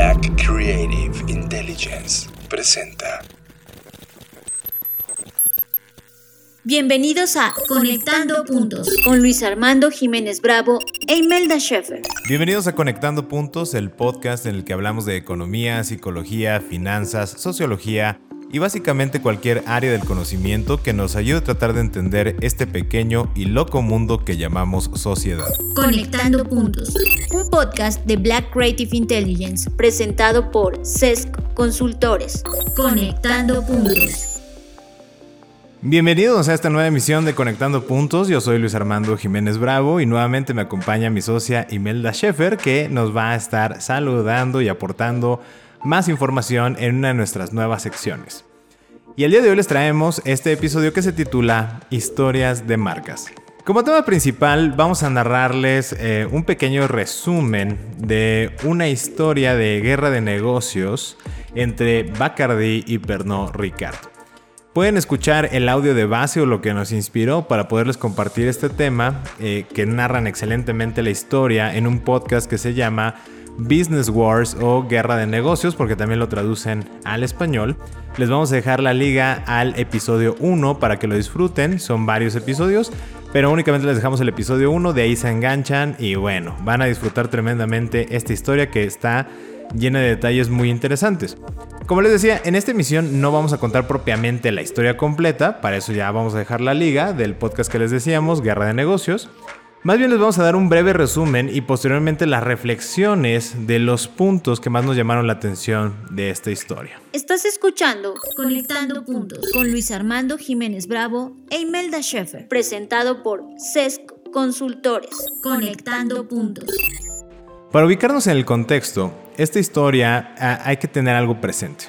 Black Creative Intelligence presenta. Bienvenidos a Conectando Puntos con Luis Armando Jiménez Bravo e Imelda Schaeffer. Bienvenidos a Conectando Puntos, el podcast en el que hablamos de economía, psicología, finanzas, sociología y básicamente cualquier área del conocimiento que nos ayude a tratar de entender este pequeño y loco mundo que llamamos sociedad. Conectando Puntos, un podcast de Black Creative Intelligence presentado por CESC Consultores. Conectando Puntos. Bienvenidos a esta nueva emisión de Conectando Puntos. Yo soy Luis Armando Jiménez Bravo y nuevamente me acompaña mi socia Imelda Schaeffer que nos va a estar saludando y aportando más información en una de nuestras nuevas secciones. Y el día de hoy les traemos este episodio que se titula Historias de marcas. Como tema principal vamos a narrarles eh, un pequeño resumen de una historia de guerra de negocios entre Bacardi y Pernod Ricard. Pueden escuchar el audio de base o lo que nos inspiró para poderles compartir este tema, eh, que narran excelentemente la historia en un podcast que se llama Business Wars o Guerra de Negocios, porque también lo traducen al español. Les vamos a dejar la liga al episodio 1 para que lo disfruten. Son varios episodios, pero únicamente les dejamos el episodio 1, de ahí se enganchan y bueno, van a disfrutar tremendamente esta historia que está llena de detalles muy interesantes. Como les decía, en esta emisión no vamos a contar propiamente la historia completa, para eso ya vamos a dejar la liga del podcast que les decíamos, Guerra de Negocios. Más bien les vamos a dar un breve resumen y posteriormente las reflexiones de los puntos que más nos llamaron la atención de esta historia. Estás escuchando Conectando Puntos con Luis Armando Jiménez Bravo e Imelda Schaeffer, presentado por CESC Consultores. Conectando Puntos. Para ubicarnos en el contexto, esta historia ah, hay que tener algo presente.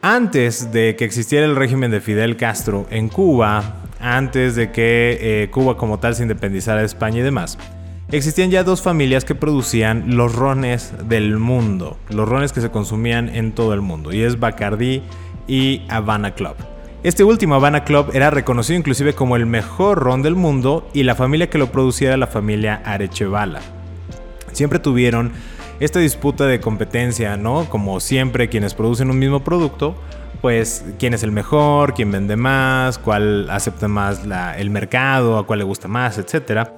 Antes de que existiera el régimen de Fidel Castro en Cuba, antes de que eh, Cuba como tal se independizara de España y demás, existían ya dos familias que producían los rones del mundo, los rones que se consumían en todo el mundo, y es Bacardi y Havana Club. Este último Havana Club era reconocido inclusive como el mejor ron del mundo y la familia que lo producía era la familia Arechevala. Siempre tuvieron esta disputa de competencia, ¿no? Como siempre quienes producen un mismo producto, pues quién es el mejor, quién vende más, cuál acepta más el mercado, a cuál le gusta más, etc.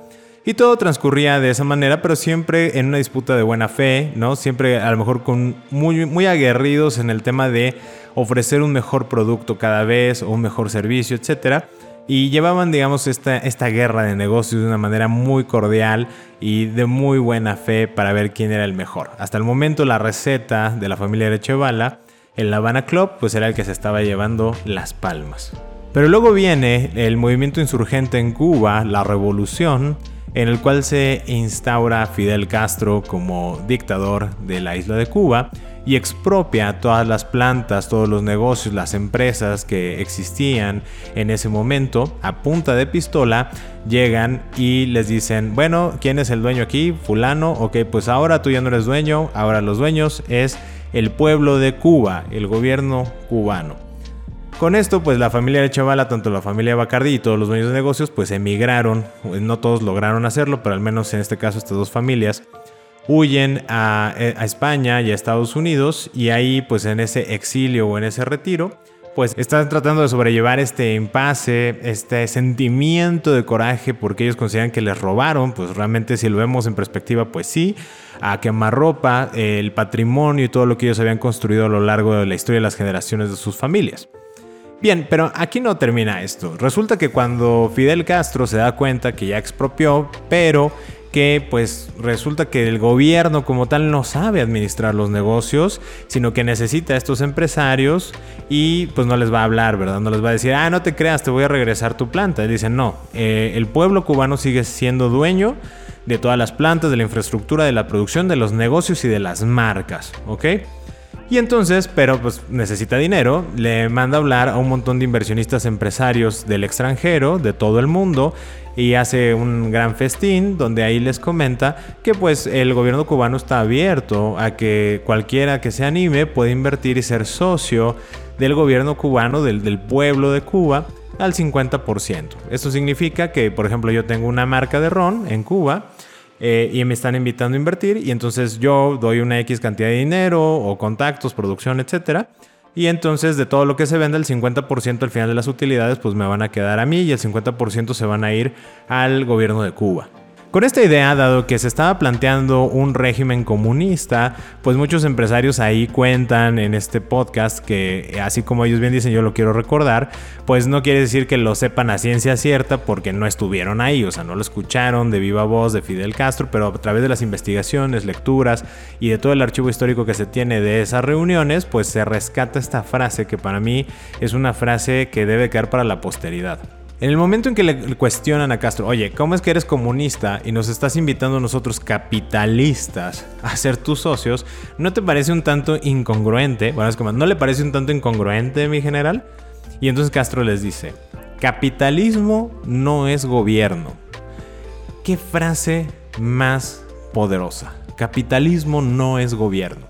Y todo transcurría de esa manera, pero siempre en una disputa de buena fe, ¿no? Siempre a lo mejor con muy, aguerridos en el tema de ofrecer un mejor producto cada vez o un mejor servicio, etc. Y llevaban, digamos, esta, esta guerra de negocios de una manera muy cordial y de muy buena fe para ver quién era el mejor. Hasta el momento la receta de la familia Echevala el Habana Club pues era el que se estaba llevando las palmas. Pero luego viene el movimiento insurgente en Cuba, la revolución, en el cual se instaura Fidel Castro como dictador de la isla de Cuba y expropia todas las plantas, todos los negocios, las empresas que existían en ese momento a punta de pistola, llegan y les dicen, bueno, ¿quién es el dueño aquí? Fulano, ok, pues ahora tú ya no eres dueño, ahora los dueños es el pueblo de Cuba, el gobierno cubano. Con esto, pues la familia de Chavala, tanto la familia Bacardi y todos los dueños de negocios, pues emigraron. No todos lograron hacerlo, pero al menos en este caso estas dos familias huyen a, eh, a España y a Estados Unidos y ahí, pues en ese exilio o en ese retiro, pues están tratando de sobrellevar este impasse, este sentimiento de coraje porque ellos consideran que les robaron, pues realmente si lo vemos en perspectiva, pues sí, a quemarropa el patrimonio y todo lo que ellos habían construido a lo largo de la historia de las generaciones de sus familias. Bien, pero aquí no termina esto. Resulta que cuando Fidel Castro se da cuenta que ya expropió, pero que pues resulta que el gobierno como tal no sabe administrar los negocios, sino que necesita a estos empresarios y pues no les va a hablar, ¿verdad? No les va a decir, ah, no te creas, te voy a regresar tu planta. dicen, no, eh, el pueblo cubano sigue siendo dueño de todas las plantas, de la infraestructura, de la producción, de los negocios y de las marcas, ¿ok? Y entonces, pero pues necesita dinero, le manda a hablar a un montón de inversionistas empresarios del extranjero, de todo el mundo, y hace un gran festín donde ahí les comenta que pues el gobierno cubano está abierto a que cualquiera que se anime puede invertir y ser socio del gobierno cubano, del, del pueblo de Cuba, al 50%. Esto significa que, por ejemplo, yo tengo una marca de ron en Cuba eh, y me están invitando a invertir y entonces yo doy una X cantidad de dinero o contactos, producción, etcétera. Y entonces de todo lo que se vende, el 50% al final de las utilidades pues me van a quedar a mí y el 50% se van a ir al gobierno de Cuba. Con esta idea, dado que se estaba planteando un régimen comunista, pues muchos empresarios ahí cuentan en este podcast que, así como ellos bien dicen, yo lo quiero recordar, pues no quiere decir que lo sepan a ciencia cierta porque no estuvieron ahí, o sea, no lo escucharon de viva voz de Fidel Castro, pero a través de las investigaciones, lecturas y de todo el archivo histórico que se tiene de esas reuniones, pues se rescata esta frase que para mí es una frase que debe quedar para la posteridad. En el momento en que le cuestionan a Castro, oye, ¿cómo es que eres comunista y nos estás invitando a nosotros capitalistas a ser tus socios? ¿No te parece un tanto incongruente? Bueno, es como, ¿no le parece un tanto incongruente, mi general? Y entonces Castro les dice, capitalismo no es gobierno. ¿Qué frase más poderosa? Capitalismo no es gobierno.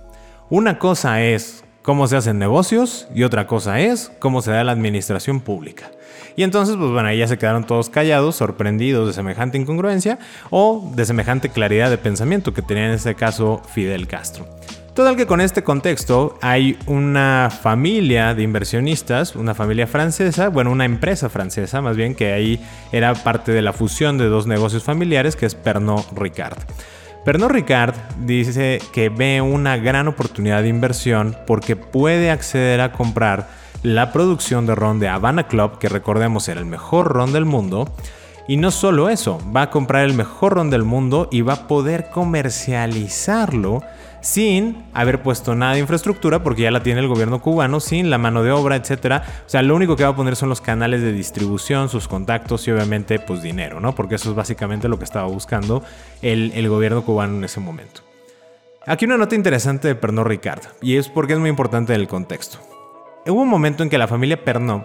Una cosa es cómo se hacen negocios y otra cosa es cómo se da la administración pública. Y entonces, pues bueno, ahí ya se quedaron todos callados, sorprendidos de semejante incongruencia o de semejante claridad de pensamiento que tenía en este caso Fidel Castro. Total que con este contexto hay una familia de inversionistas, una familia francesa, bueno, una empresa francesa más bien, que ahí era parte de la fusión de dos negocios familiares, que es Pernod Ricard. Pernod Ricard dice que ve una gran oportunidad de inversión porque puede acceder a comprar la producción de ron de Havana Club, que recordemos era el mejor ron del mundo. Y no solo eso, va a comprar el mejor ron del mundo y va a poder comercializarlo sin haber puesto nada de infraestructura, porque ya la tiene el gobierno cubano, sin la mano de obra, etc. O sea, lo único que va a poner son los canales de distribución, sus contactos y obviamente pues dinero, ¿no? Porque eso es básicamente lo que estaba buscando el, el gobierno cubano en ese momento. Aquí una nota interesante de Pernod Ricard, y es porque es muy importante el contexto. Hubo un momento en que la familia Pernod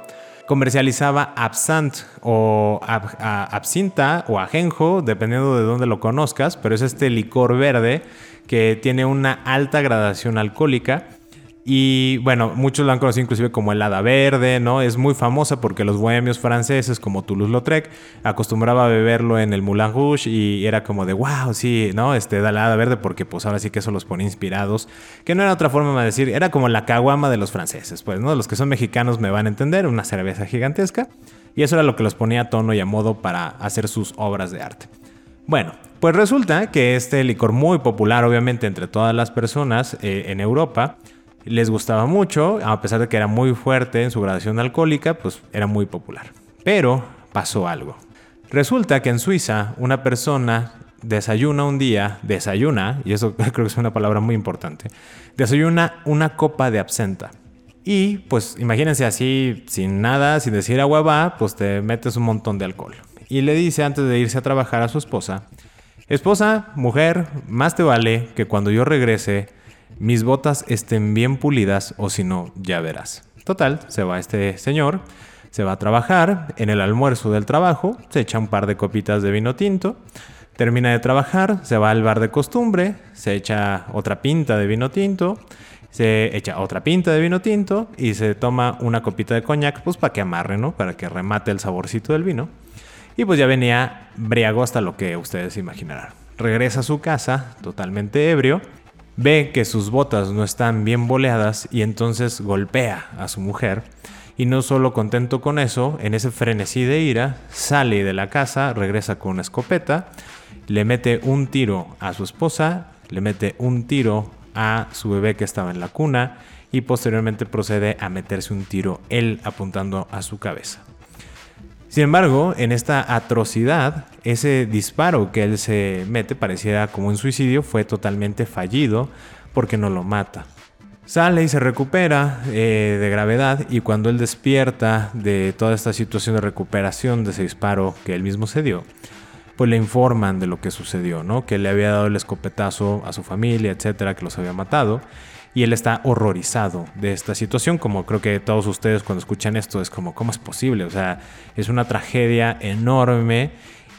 comercializaba absant o absinta o ajenjo, dependiendo de dónde lo conozcas, pero es este licor verde que tiene una alta gradación alcohólica y bueno, muchos lo han conocido inclusive como el hada verde, ¿no? Es muy famosa porque los bohemios franceses como Toulouse-Lautrec acostumbraba a beberlo en el Moulin Rouge y era como de wow, sí, ¿no? Este da la hada verde porque pues ahora sí que eso los pone inspirados, que no era otra forma de decir, era como la caguama de los franceses, pues, ¿no? Los que son mexicanos me van a entender, una cerveza gigantesca y eso era lo que los ponía a tono y a modo para hacer sus obras de arte. Bueno, pues resulta que este licor muy popular obviamente entre todas las personas eh, en Europa, les gustaba mucho, a pesar de que era muy fuerte en su gradación alcohólica, pues era muy popular. Pero pasó algo. Resulta que en Suiza una persona desayuna un día, desayuna, y eso creo que es una palabra muy importante, desayuna una copa de absenta. Y pues imagínense así, sin nada, sin decir agua va, pues te metes un montón de alcohol. Y le dice antes de irse a trabajar a su esposa, esposa, mujer, más te vale que cuando yo regrese mis botas estén bien pulidas o si no, ya verás. Total, se va este señor, se va a trabajar, en el almuerzo del trabajo, se echa un par de copitas de vino tinto, termina de trabajar, se va al bar de costumbre, se echa otra pinta de vino tinto, se echa otra pinta de vino tinto y se toma una copita de coñac, pues para que amarre, ¿no? Para que remate el saborcito del vino. Y pues ya venía briago hasta lo que ustedes imaginarán. Regresa a su casa totalmente ebrio ve que sus botas no están bien boleadas y entonces golpea a su mujer. Y no solo contento con eso, en ese frenesí de ira, sale de la casa, regresa con una escopeta, le mete un tiro a su esposa, le mete un tiro a su bebé que estaba en la cuna y posteriormente procede a meterse un tiro él apuntando a su cabeza. Sin embargo, en esta atrocidad, ese disparo que él se mete pareciera como un suicidio fue totalmente fallido porque no lo mata. Sale y se recupera eh, de gravedad y cuando él despierta de toda esta situación de recuperación de ese disparo que él mismo se dio, pues le informan de lo que sucedió, ¿no? Que le había dado el escopetazo a su familia, etcétera, que los había matado y él está horrorizado de esta situación, como creo que todos ustedes cuando escuchan esto es como, ¿cómo es posible? O sea, es una tragedia enorme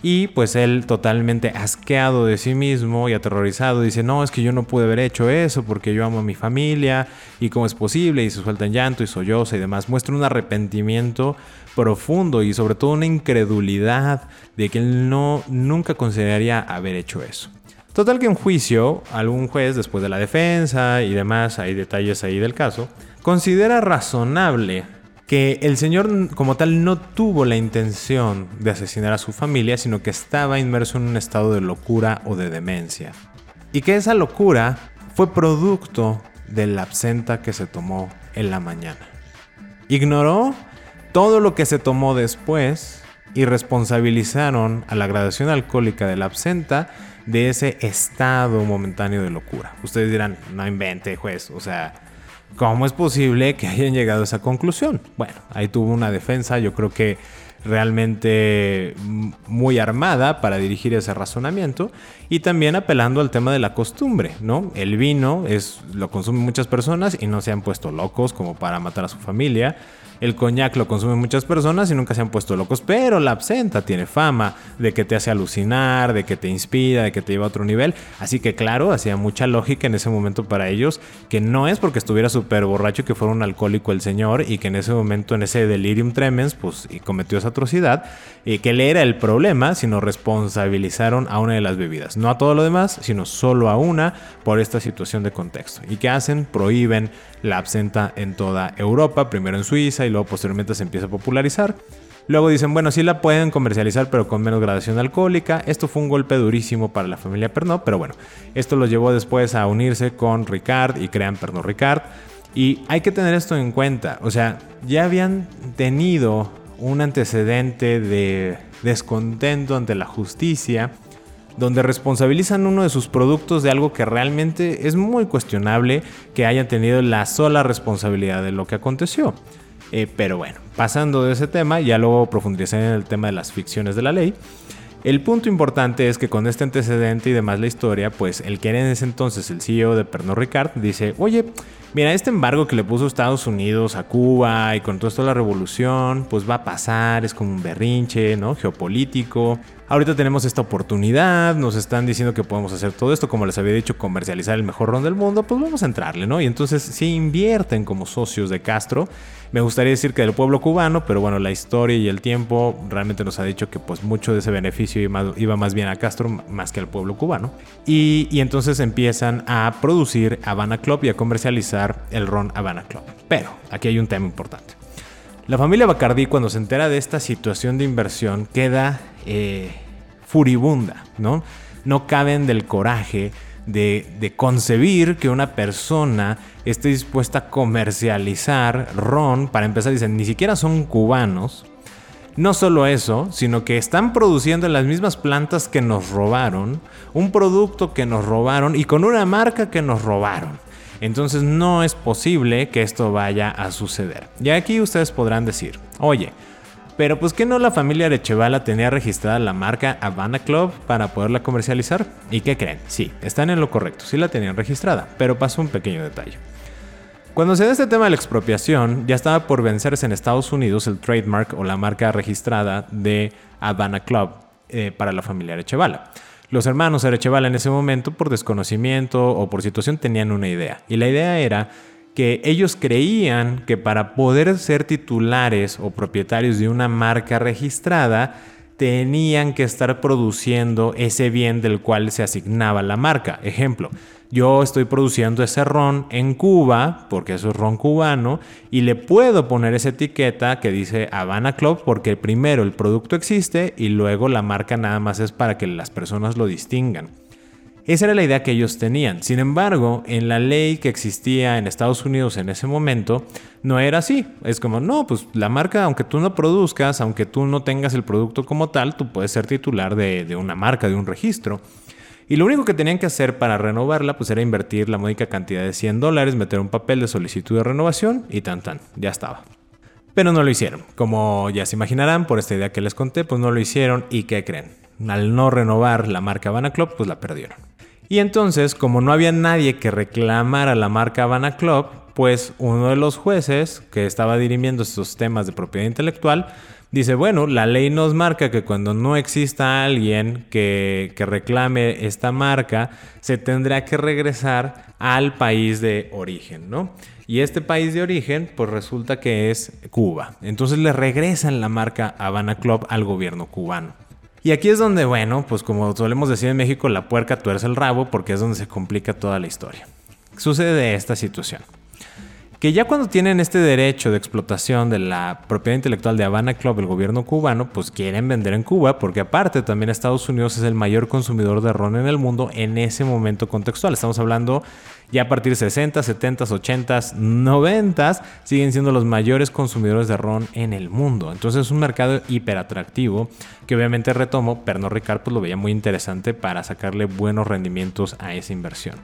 y pues él totalmente asqueado de sí mismo y aterrorizado dice, no, es que yo no pude haber hecho eso porque yo amo a mi familia y cómo es posible y se suelta en llanto y solloza y demás. Muestra un arrepentimiento profundo y sobre todo una incredulidad de que él no, nunca consideraría haber hecho eso. Total que en juicio, algún juez, después de la defensa y demás, hay detalles ahí del caso, considera razonable que el señor como tal no tuvo la intención de asesinar a su familia, sino que estaba inmerso en un estado de locura o de demencia. Y que esa locura fue producto de la absenta que se tomó en la mañana. Ignoró todo lo que se tomó después y responsabilizaron a la graduación alcohólica de la absenta de ese estado momentáneo de locura. Ustedes dirán, no invente, juez, o sea, ¿cómo es posible que hayan llegado a esa conclusión? Bueno, ahí tuvo una defensa, yo creo que realmente muy armada para dirigir ese razonamiento y también apelando al tema de la costumbre, ¿no? El vino es lo consumen muchas personas y no se han puesto locos como para matar a su familia. El coñac lo consumen muchas personas y nunca se han puesto locos, pero la absenta tiene fama de que te hace alucinar, de que te inspira, de que te lleva a otro nivel. Así que claro, hacía mucha lógica en ese momento para ellos que no es porque estuviera súper borracho que fuera un alcohólico el señor y que en ese momento, en ese delirium tremens, pues y cometió esa atrocidad, y que él era el problema, sino responsabilizaron a una de las bebidas. No a todo lo demás, sino solo a una por esta situación de contexto. ¿Y qué hacen? Prohíben la absenta en toda Europa, primero en Suiza luego posteriormente se empieza a popularizar. Luego dicen, bueno, sí la pueden comercializar, pero con menos gradación alcohólica. Esto fue un golpe durísimo para la familia Pernod, pero bueno, esto los llevó después a unirse con Ricard y crean Pernod Ricard. Y hay que tener esto en cuenta, o sea, ya habían tenido un antecedente de descontento ante la justicia, donde responsabilizan uno de sus productos de algo que realmente es muy cuestionable que hayan tenido la sola responsabilidad de lo que aconteció. Eh, pero bueno, pasando de ese tema, ya luego profundizaré en el tema de las ficciones de la ley. El punto importante es que con este antecedente y demás la historia, pues el que era en ese entonces el CEO de Pernod Ricard dice, oye, mira, este embargo que le puso Estados Unidos a Cuba y con todo esto de la revolución, pues va a pasar, es como un berrinche, ¿no? Geopolítico. Ahorita tenemos esta oportunidad, nos están diciendo que podemos hacer todo esto, como les había dicho, comercializar el mejor ron del mundo, pues vamos a entrarle, ¿no? Y entonces si invierten como socios de Castro. Me gustaría decir que del pueblo cubano, pero bueno, la historia y el tiempo realmente nos ha dicho que pues mucho de ese beneficio iba más bien a Castro más que al pueblo cubano. Y, y entonces empiezan a producir Habana Club y a comercializar el ron Habana Club. Pero aquí hay un tema importante. La familia Bacardi cuando se entera de esta situación de inversión queda eh, furibunda, ¿no? No caben del coraje de, concebir que una persona esté dispuesta a comercializar ron. Para empezar, dicen, ni siquiera son cubanos. No solo eso, sino que están produciendo en las mismas plantas que nos robaron, un producto que nos robaron y con una marca que nos robaron. Entonces no es posible que esto vaya a suceder. Y aquí ustedes podrán decir, oye, pero pues que no la familia Arechevala tenía registrada la marca Havana Club para poderla comercializar. ¿Y qué creen? Sí, están en lo correcto, sí la tenían registrada, pero pasó un pequeño detalle. Cuando se da este tema de la expropiación, ya estaba por vencerse en Estados Unidos el trademark o la marca registrada de Havana Club eh, para la familia Arechevala. Los hermanos Arechevala en ese momento, por desconocimiento o por situación, tenían una idea. Y la idea era que ellos creían que para poder ser titulares o propietarios de una marca registrada, tenían que estar produciendo ese bien del cual se asignaba la marca. Ejemplo, yo estoy produciendo ese ron en Cuba, porque eso es ron cubano, y le puedo poner esa etiqueta que dice Habana Club, porque primero el producto existe y luego la marca nada más es para que las personas lo distingan. Esa era la idea que ellos tenían. Sin embargo, en la ley que existía en Estados Unidos en ese momento, no era así. Es como, no, pues la marca, aunque tú no produzcas, aunque tú no tengas el producto como tal, tú puedes ser titular de, una marca, de un registro. Y lo único que tenían que hacer para renovarla, pues era invertir la módica cantidad de 100 dólares, meter un papel de solicitud de renovación y tan tan, ya estaba. Pero no lo hicieron. Como ya se imaginarán, por esta idea que les conté, pues no lo hicieron y ¿qué creen? Al no renovar la marca Habana Club, pues la perdieron. Y entonces, como no había nadie que reclamara la marca Havana Club, pues uno de los jueces que estaba dirimiendo estos temas de propiedad intelectual dice, bueno, la ley nos marca que cuando no exista alguien que, que reclame esta marca, se tendrá que regresar al país de origen, ¿no? Y este país de origen, pues resulta que es Cuba. Entonces le regresan la marca Havana Club al gobierno cubano. Y aquí es donde, bueno, pues como solemos decir en México, la puerca tuerce el rabo porque es donde se complica toda la historia. Sucede esta situación que ya cuando tienen este derecho de explotación de la propiedad intelectual de Habana Club, el gobierno cubano, pues quieren vender en Cuba, porque aparte también Estados Unidos es el mayor consumidor de ron en el mundo en ese momento contextual. Estamos hablando ya a partir de 60, 70, 80, 90, siguen siendo los mayores consumidores de ron en el mundo. Entonces es un mercado hiper atractivo que obviamente retomo, Pernod Ricard pues lo veía muy interesante para sacarle buenos rendimientos a esa inversión.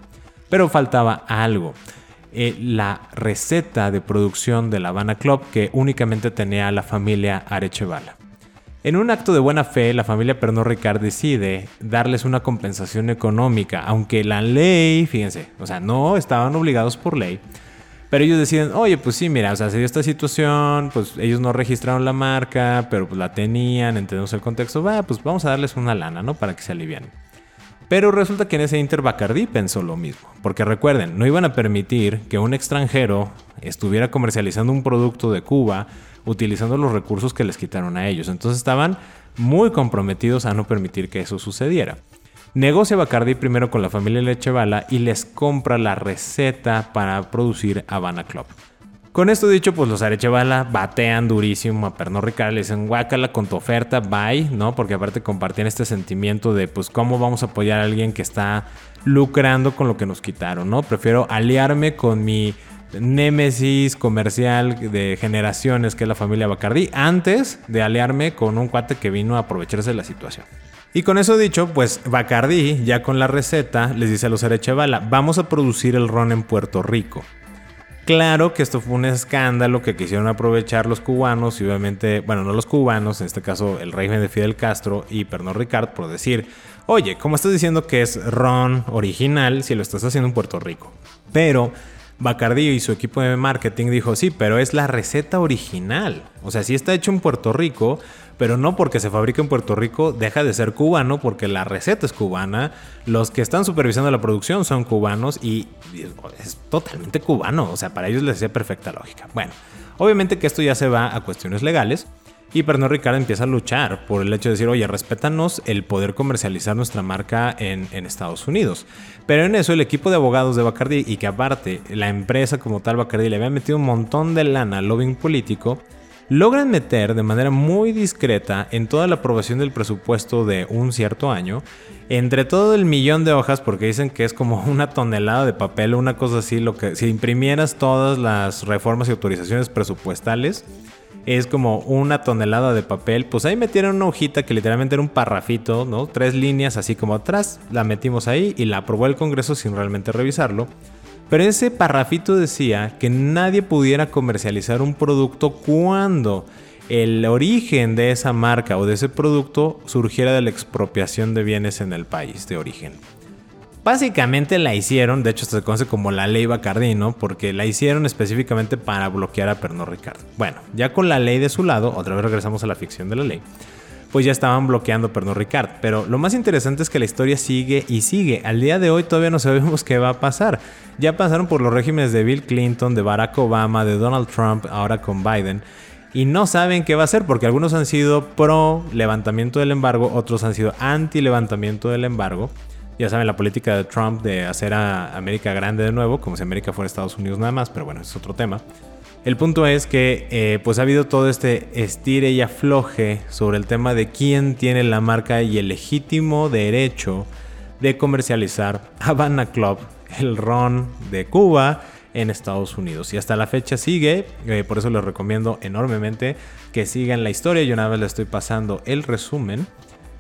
Pero faltaba algo. Eh, la receta de producción de la Habana Club que únicamente tenía la familia Arechevala. En un acto de buena fe, la familia Pernod Ricard decide darles una compensación económica, aunque la ley, fíjense, o sea, no estaban obligados por ley, pero ellos deciden, oye, pues sí, mira, o sea, se dio esta situación, pues ellos no registraron la marca, pero pues la tenían, entendemos el contexto, va, pues vamos a darles una lana, ¿no? Para que se alivien. Pero resulta que en ese Inter Bacardi pensó lo mismo, porque recuerden, no iban a permitir que un extranjero estuviera comercializando un producto de Cuba utilizando los recursos que les quitaron a ellos. Entonces estaban muy comprometidos a no permitir que eso sucediera. Negocia Bacardi primero con la familia Lechevala y les compra la receta para producir Habana Club. Con esto dicho, pues los Arechevala batean durísimo a Pernod Ricard, le dicen guácala con tu oferta, bye, ¿no? Porque aparte compartían este sentimiento de pues cómo vamos a apoyar a alguien que está lucrando con lo que nos quitaron, ¿no? Prefiero aliarme con mi némesis comercial de generaciones que es la familia Bacardi antes de aliarme con un cuate que vino a aprovecharse de la situación. Y con eso dicho, pues Bacardi, ya con la receta, les dice a los Arechevala, vamos a producir el ron en Puerto Rico. Claro que esto fue un escándalo que quisieron aprovechar los cubanos y obviamente, bueno, no los cubanos, en este caso el régimen de Fidel Castro y Pernod Ricard por decir, oye, ¿cómo estás diciendo que es ron original si lo estás haciendo en Puerto Rico? Pero Bacardi y su equipo de marketing dijo, sí, pero es la receta original. O sea, sí está hecho en Puerto Rico, pero no porque se fabrica en Puerto Rico deja de ser cubano porque la receta es cubana, los que están supervisando la producción son cubanos y es totalmente cubano, o sea, para ellos les hacía perfecta lógica. Bueno, obviamente que esto ya se va a cuestiones legales. Y Pernod Ricard empieza a luchar por el hecho de decir, oye, respétanos el poder comercializar nuestra marca en, en, Estados Unidos. Pero en eso el equipo de abogados de Bacardi y que aparte la empresa como tal Bacardi le había metido un montón de lana al lobbying político, logran meter de manera muy discreta en toda la aprobación del presupuesto de un cierto año, entre todo el millón de hojas, porque dicen que es como una tonelada de papel o una cosa así, lo que si imprimieras todas las reformas y autorizaciones presupuestales, es como una tonelada de papel, pues ahí metieron una hojita que literalmente era un parrafito, ¿no? Tres líneas así como atrás, la metimos ahí y la aprobó el Congreso sin realmente revisarlo. Pero ese parrafito decía que nadie pudiera comercializar un producto cuando el origen de esa marca o de ese producto surgiera de la expropiación de bienes en el país de origen. Básicamente la hicieron, de hecho se conoce como la ley Bacardino, porque la hicieron específicamente para bloquear a Pernod Ricard. Bueno, ya con la ley de su lado, otra vez regresamos a la ficción de la ley pues ya estaban bloqueando Pernod Ricard. Pero lo más interesante es que la historia sigue y sigue. Al día de hoy todavía no sabemos qué va a pasar. Ya pasaron por los regímenes de Bill Clinton, de Barack Obama, de Donald Trump, ahora con Biden. Y no saben qué va a hacer porque algunos han sido pro levantamiento del embargo, otros han sido anti levantamiento del embargo. Ya saben la política de Trump de hacer a América grande de nuevo, como si América fuera Estados Unidos nada más, pero bueno, es otro tema. El punto es que eh, pues ha habido todo este estire y afloje sobre el tema de quién tiene la marca y el legítimo derecho de comercializar Havana Club, el ron de Cuba en Estados Unidos. Y hasta la fecha sigue, eh, por eso les recomiendo enormemente que sigan la historia. Yo una vez les estoy pasando el resumen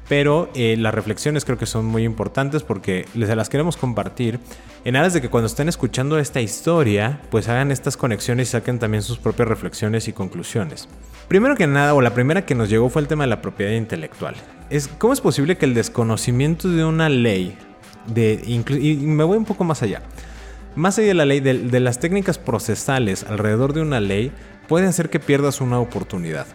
pero eh, las reflexiones creo que son muy importantes porque les las queremos compartir en aras de que cuando estén escuchando esta historia, pues hagan estas conexiones y saquen también sus propias reflexiones y conclusiones. Primero que nada, o la primera que nos llegó fue el tema de la propiedad intelectual. Es, ¿Cómo es posible que el desconocimiento de una ley, de, y me voy un poco más allá, más allá de la ley, de, de las técnicas procesales alrededor de una ley, puede hacer que pierdas una oportunidad?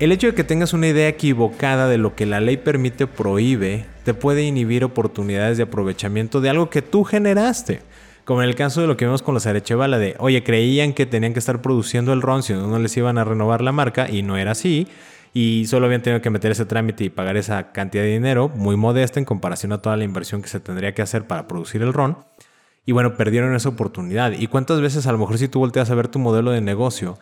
El hecho de que tengas una idea equivocada de lo que la ley permite o prohíbe te puede inhibir oportunidades de aprovechamiento de algo que tú generaste. Como en el caso de lo que vimos con los Arechevala de, oye, creían que tenían que estar produciendo el ron si no les iban a renovar la marca y no era así. y solo habían tenido que meter ese trámite y pagar esa cantidad de dinero muy modesta en comparación a toda la inversión que se tendría que hacer para producir el ron. Y bueno, perdieron esa oportunidad. ¿Y cuántas veces a lo mejor si tú volteas a ver tu modelo de negocio,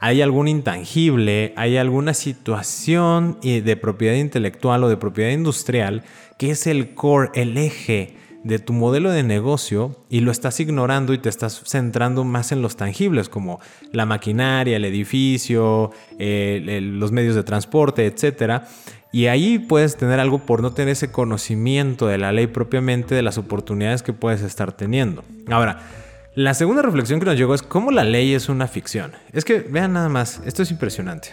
hay algún intangible, hay alguna situación de propiedad intelectual o de propiedad industrial que es el core, el eje de tu modelo de negocio y lo estás ignorando y te estás centrando más en los tangibles como la maquinaria, el edificio, los medios de transporte, etc. Y ahí puedes tener algo por no tener ese conocimiento de la ley propiamente, de las oportunidades que puedes estar teniendo. Ahora, la segunda reflexión que nos llegó es cómo la ley es una ficción. Es que vean nada más, esto es impresionante.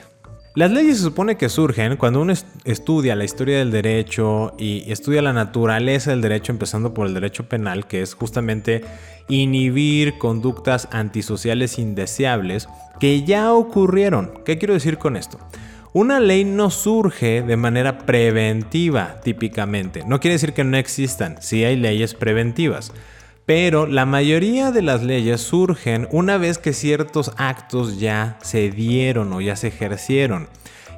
Las leyes se supone que surgen cuando uno estudia la historia del derecho y estudia la naturaleza del derecho, empezando por el derecho penal, que es justamente inhibir conductas antisociales indeseables que ya ocurrieron. ¿Qué quiero decir con esto? Una ley no surge de manera preventiva, típicamente. No quiere decir que no existan, sí hay leyes preventivas. Pero la mayoría de las leyes surgen una vez que ciertos actos ya se dieron o ya se ejercieron.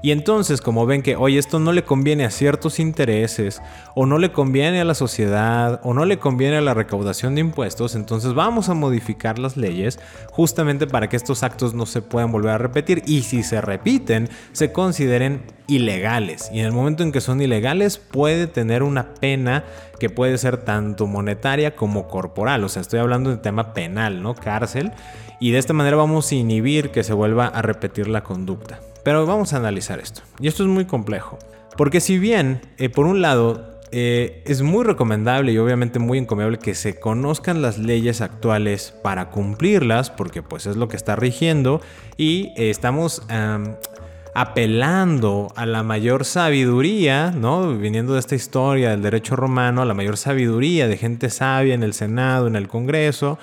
Y entonces, como ven que, oye, esto no le conviene a ciertos intereses, o no le conviene a la sociedad, o no le conviene a la recaudación de impuestos, entonces vamos a modificar las leyes justamente para que estos actos no se puedan volver a repetir. Y si se repiten, se consideren ilegales. Y en el momento en que son ilegales, puede tener una pena que puede ser tanto monetaria como corporal. O sea, estoy hablando de tema penal, ¿no? Cárcel. Y de esta manera vamos a inhibir que se vuelva a repetir la conducta. Pero vamos a analizar esto. Y esto es muy complejo. Porque si bien, eh, por un lado, eh, es muy recomendable y obviamente muy encomiable que se conozcan las leyes actuales para cumplirlas, porque pues es lo que está rigiendo y eh, estamos apelando a la mayor sabiduría, ¿no? Viniendo de esta historia del derecho romano, a la mayor sabiduría de gente sabia en el Senado, en el Congreso,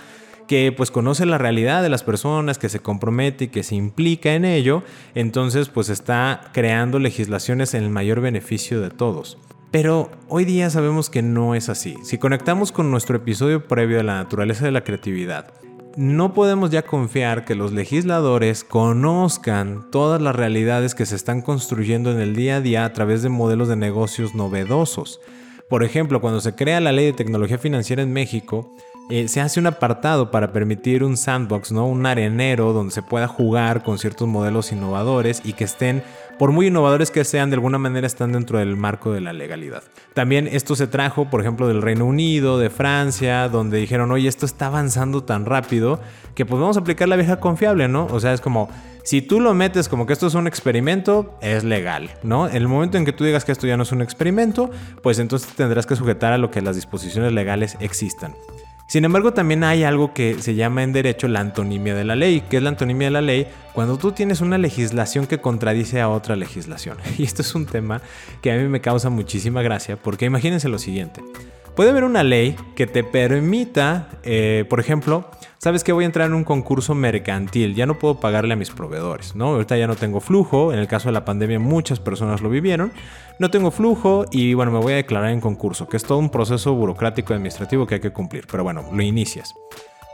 que pues conoce la realidad de las personas, que se compromete y que se implica en ello, entonces pues está creando legislaciones en el mayor beneficio de todos. Pero hoy día sabemos que no es así. Si conectamos con nuestro episodio previo de la naturaleza de la creatividad, no podemos ya confiar que los legisladores conozcan todas las realidades que se están construyendo en el día a día a través de modelos de negocios novedosos. Por ejemplo, cuando se crea la ley de tecnología financiera en México, eh, se hace un apartado para permitir un sandbox, ¿no? Un arenero donde se pueda jugar con ciertos modelos innovadores y que estén, por muy innovadores que sean, de alguna manera están dentro del marco de la legalidad. También esto se trajo, por ejemplo, del Reino Unido, de Francia, donde dijeron, oye, esto está avanzando tan rápido que pues vamos a aplicar la vieja confiable, ¿no? O sea, es como, si tú lo metes como que esto es un experimento, es legal, ¿no? En el momento en que tú digas que esto ya no es un experimento, pues entonces tendrás que sujetar a lo que las disposiciones legales existan. Sin embargo, también hay algo que se llama en derecho la antonimia de la ley. ¿Qué es la antonimia de la ley? Cuando tú tienes una legislación que contradice a otra legislación. Y esto es un tema que a mí me causa muchísima gracia, porque imagínense lo siguiente. Puede haber una ley que te permita, eh, por ejemplo, sabes que voy a entrar en un concurso mercantil, ya no puedo pagarle a mis proveedores, ¿no? Ahorita ya no tengo flujo, en el caso de la pandemia muchas personas lo vivieron, no tengo flujo y bueno, me voy a declarar en concurso, que es todo un proceso burocrático administrativo que hay que cumplir, pero bueno, lo inicias.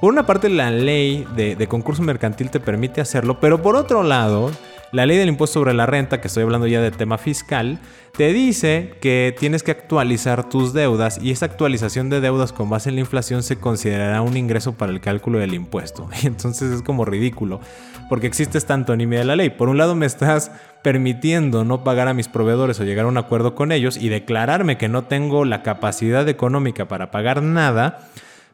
Por una parte, la ley de concurso mercantil te permite hacerlo, pero por otro lado, la ley del impuesto sobre la renta, que estoy hablando ya de tema fiscal, te dice que tienes que actualizar tus deudas y esa actualización de deudas con base en la inflación se considerará un ingreso para el cálculo del impuesto. Y entonces es como ridículo, porque existe esta antonimia de la ley. Por un lado me estás permitiendo no pagar a mis proveedores o llegar a un acuerdo con ellos y declararme que no tengo la capacidad económica para pagar nada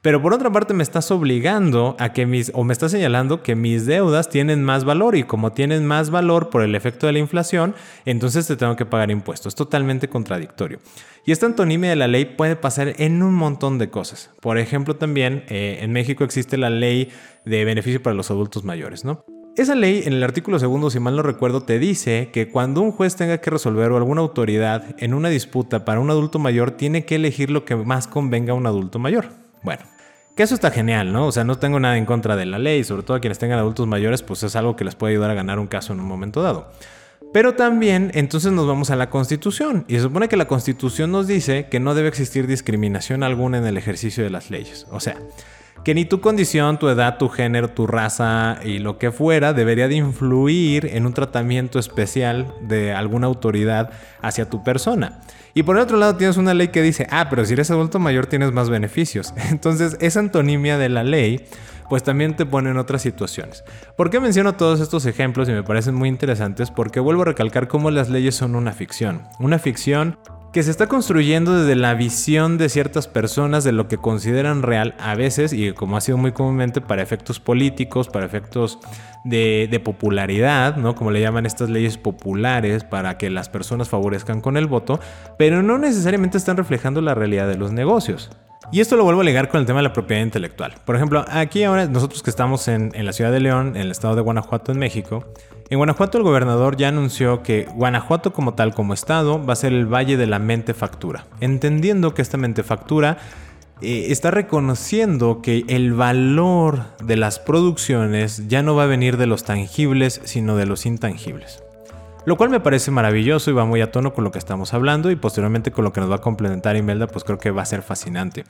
pero por otra parte me estás obligando a que mis, o me estás señalando que mis deudas tienen más valor y como tienen más valor por el efecto de la inflación, entonces te tengo que pagar impuestos. Es totalmente contradictorio. Y esta antonimia de la ley puede pasar en un montón de cosas. Por ejemplo, también eh, en México existe la ley de beneficio para los adultos mayores, ¿no? Esa ley, en el artículo segundo, si mal no recuerdo, te dice que cuando un juez tenga que resolver o alguna autoridad en una disputa para un adulto mayor, tiene que elegir lo que más convenga a un adulto mayor. Bueno, que eso está genial, ¿no? O sea, no tengo nada en contra de la ley, sobre todo a quienes tengan adultos mayores, pues es algo que les puede ayudar a ganar un caso en un momento dado. Pero también entonces nos vamos a la Constitución y se supone que la Constitución nos dice que no debe existir discriminación alguna en el ejercicio de las leyes. O sea, que ni tu condición, tu edad, tu género, tu raza y lo que fuera debería de influir en un tratamiento especial de alguna autoridad hacia tu persona. Y por el otro lado tienes una ley que dice, ah, pero si eres adulto mayor tienes más beneficios. Entonces esa antonimia de la ley pues también te pone en otras situaciones. ¿Por qué menciono todos estos ejemplos y me parecen muy interesantes? Porque vuelvo a recalcar cómo las leyes son una ficción. Una ficción que se está construyendo desde la visión de ciertas personas de lo que consideran real a veces y como ha sido muy comúnmente para efectos políticos, para efectos de, popularidad, ¿no? Como le llaman estas leyes populares para que las personas favorezcan con el voto, pero no necesariamente están reflejando la realidad de los negocios. Y esto lo vuelvo a ligar con el tema de la propiedad intelectual. Por ejemplo, aquí ahora nosotros que estamos en, en, la ciudad de León, en el estado de Guanajuato, en México, en Guanajuato el gobernador ya anunció que Guanajuato como tal, como estado, va a ser el Valle de la Mentefactura, entendiendo que esta mentefactura eh, está reconociendo que el valor de las producciones ya no va a venir de los tangibles, sino de los intangibles. Lo cual me parece maravilloso y va muy a tono con lo que estamos hablando y posteriormente con lo que nos va a complementar Imelda, pues creo que va a ser fascinante.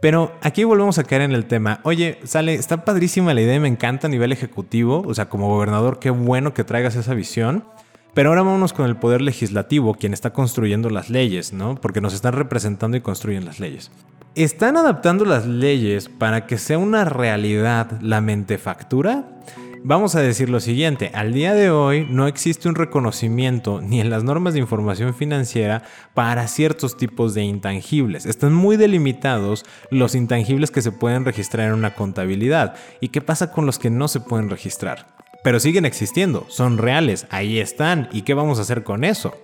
Pero aquí volvemos a caer en el tema. Oye, sale, está padrísima la idea, me encanta a nivel ejecutivo, o sea, como gobernador, qué bueno que traigas esa visión. Pero ahora vámonos con el poder legislativo, quien está construyendo las leyes, ¿no? Porque nos están representando y construyen las leyes. ¿Están adaptando las leyes para que sea una realidad la mentefactura? Vamos a decir lo siguiente, al día de hoy no existe un reconocimiento ni en las normas de información financiera para ciertos tipos de intangibles. Están muy delimitados los intangibles que se pueden registrar en una contabilidad. ¿Y qué pasa con los que no se pueden registrar? Pero siguen existiendo, son reales, ahí están. ¿Y qué vamos a hacer con eso?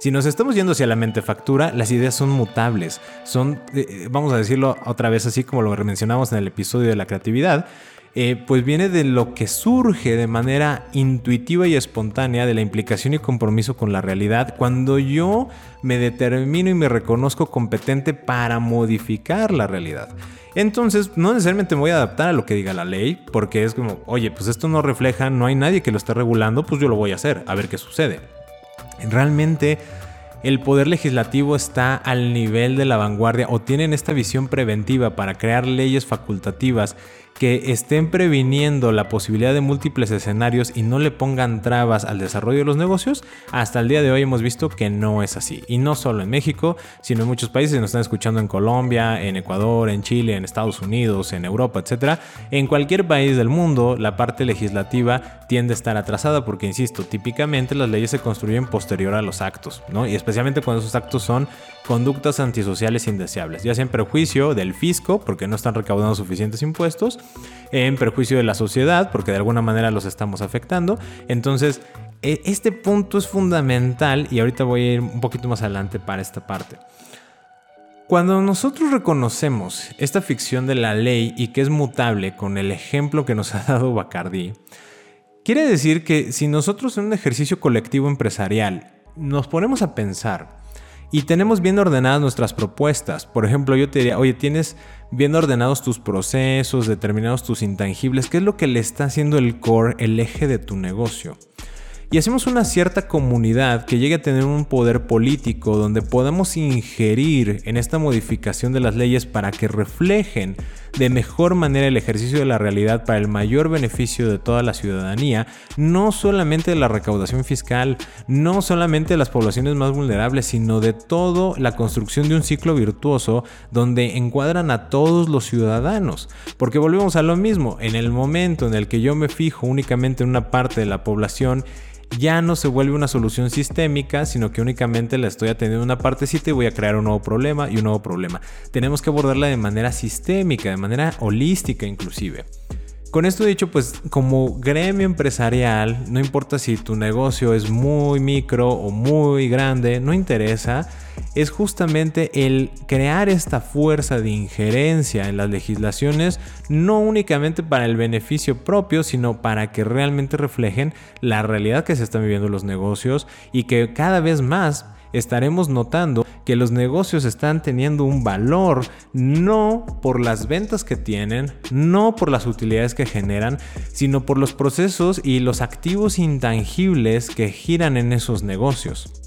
Si nos estamos yendo hacia la mentefactura, las ideas son mutables. Son, eh, vamos a decirlo otra vez así como lo mencionamos en el episodio de la creatividad, eh, pues viene de lo que surge de manera intuitiva y espontánea de la implicación y compromiso con la realidad cuando yo me determino y me reconozco competente para modificar la realidad. Entonces, no necesariamente me voy a adaptar a lo que diga la ley, porque es como, oye, pues esto no refleja, no hay nadie que lo esté regulando, pues yo lo voy a hacer, a ver qué sucede. Realmente el poder legislativo está al nivel de la vanguardia o tienen esta visión preventiva para crear leyes facultativas que estén previniendo la posibilidad de múltiples escenarios y no le pongan trabas al desarrollo de los negocios, hasta el día de hoy hemos visto que no es así. Y no solo en México, sino en muchos países, nos están escuchando en Colombia, en Ecuador, en Chile, en Estados Unidos, en Europa, etc. En cualquier país del mundo, la parte legislativa tiende a estar atrasada porque, insisto, típicamente las leyes se construyen posterior a los actos, ¿no? Y especialmente cuando esos actos son conductas antisociales indeseables, ya sea en perjuicio del fisco, porque no están recaudando suficientes impuestos, en perjuicio de la sociedad, porque de alguna manera los estamos afectando. Entonces, e, este punto es fundamental y ahorita voy a ir un poquito más adelante para esta parte. Cuando nosotros reconocemos esta ficción de la ley y que es mutable con el ejemplo que nos ha dado Bacardi, quiere decir que si nosotros en un ejercicio colectivo empresarial nos ponemos a pensar y tenemos bien ordenadas nuestras propuestas. Por ejemplo, yo te diría, oye, tienes bien ordenados tus procesos, determinados tus intangibles, ¿qué es lo que le está haciendo el core, el eje de tu negocio? y hacemos una cierta comunidad que llegue a tener un poder político donde podamos ingerir en esta modificación de las leyes para que reflejen de mejor manera el ejercicio de la realidad para el mayor beneficio de toda la ciudadanía, no solamente de la recaudación fiscal, no solamente de las poblaciones más vulnerables, sino de toda la construcción de un ciclo virtuoso donde encuadran a todos los ciudadanos. Porque volvemos a lo mismo, en el momento en el que yo me fijo únicamente en una parte de la población, ya no se vuelve una solución sistémica, sino que únicamente la estoy atendiendo una partecita y voy a crear un nuevo problema y un nuevo problema. Tenemos que abordarla de manera sistémica, de manera holística inclusive. Con esto dicho, pues como gremio empresarial, no importa si tu negocio es muy micro o muy grande, no interesa, es justamente el crear esta fuerza de injerencia en las legislaciones, no únicamente para el beneficio propio, sino para que realmente reflejen la realidad que se están viviendo los negocios y que cada vez más estaremos notando que los negocios están teniendo un valor no por las ventas que tienen, no por las utilidades que generan, sino por los procesos y los activos intangibles que giran en esos negocios.